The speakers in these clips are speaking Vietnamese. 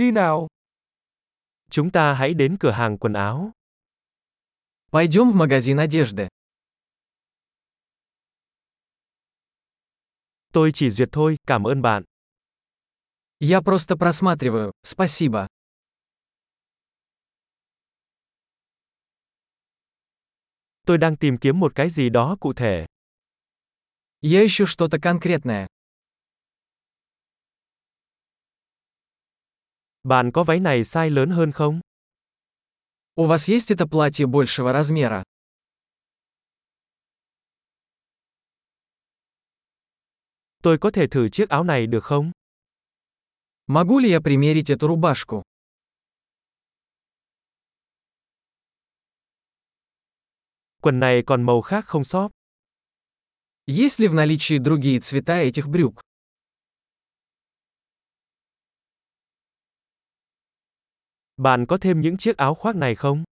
Đi nào. Chúng ta hãy đến cửa hàng quần áo. Пойдем в магазин одежды. Tôi chỉ duyệt thôi, cảm ơn bạn. Я просто просматриваю, спасибо. Tôi đang tìm kiếm một cái gì đó cụ thể. Я ищу что-то конкретное. Bạn có váy này size lớn hơn không? У вас есть это платье большего размера? Tôi có thể thử chiếc áo này được không? Могу ли я примерить эту рубашку? Quần này còn màu khác không shop? Есть ли в наличии другие цвета этих брюк? Bạn có thêm những chiếc áo khoác này không?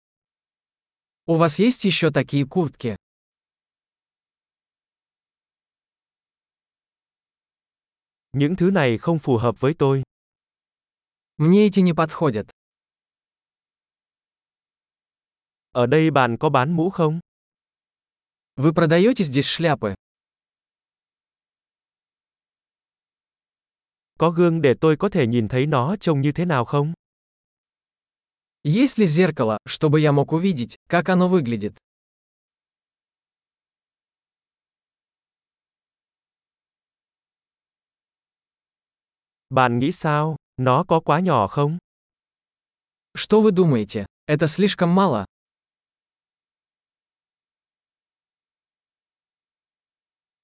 У вас есть еще такие куртки? Những thứ này không phù hợp với tôi. Мне эти не подходят. Ở đây bạn có bán mũ không? Вы продаете здесь шляпы? Có gương để tôi có thể nhìn thấy nó trông như thế nào không? Есть ли зеркало, чтобы я мог увидеть, как оно выглядит? Bạn nghĩ sao? Nó có quá nhỏ không? Что вы думаете? Это слишком мало?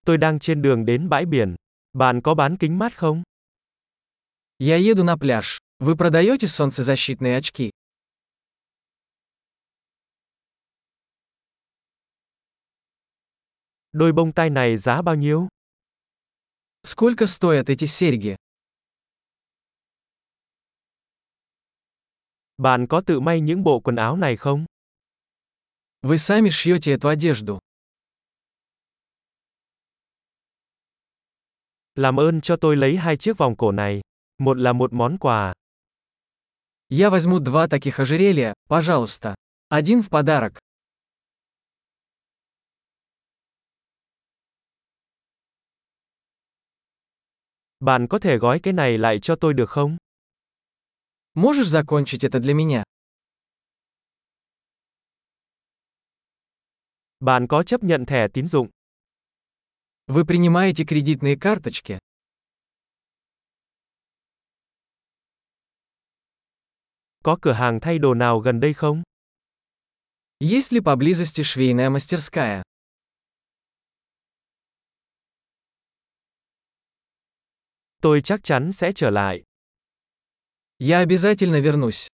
Tôi đang trên đường đến bãi biển. Bạn có bán kính mát không? Я еду на пляж. Вы продаете солнцезащитные очки? Đôi bông tai này giá bao nhiêu? Сколько стоят эти серьги? Bạn có tự may những bộ quần áo này không? Вы сами шьете эту одежду. Làm ơn cho tôi lấy hai chiếc vòng cổ này. Một là một món quà. Я возьму два таких ожерелья, пожалуйста. Один в подарок. Bạn có thể gói cái này lại cho tôi được không? Можешь закончить это для меня? Bạn có chấp nhận thẻ tín dụng? Вы принимаете кредитные карточки? Có cửa hàng thay đồ nào gần đây không? Есть ли поблизости швейная мастерская? Tôi chắc chắn sẽ trở lại. Я обязательно вернусь.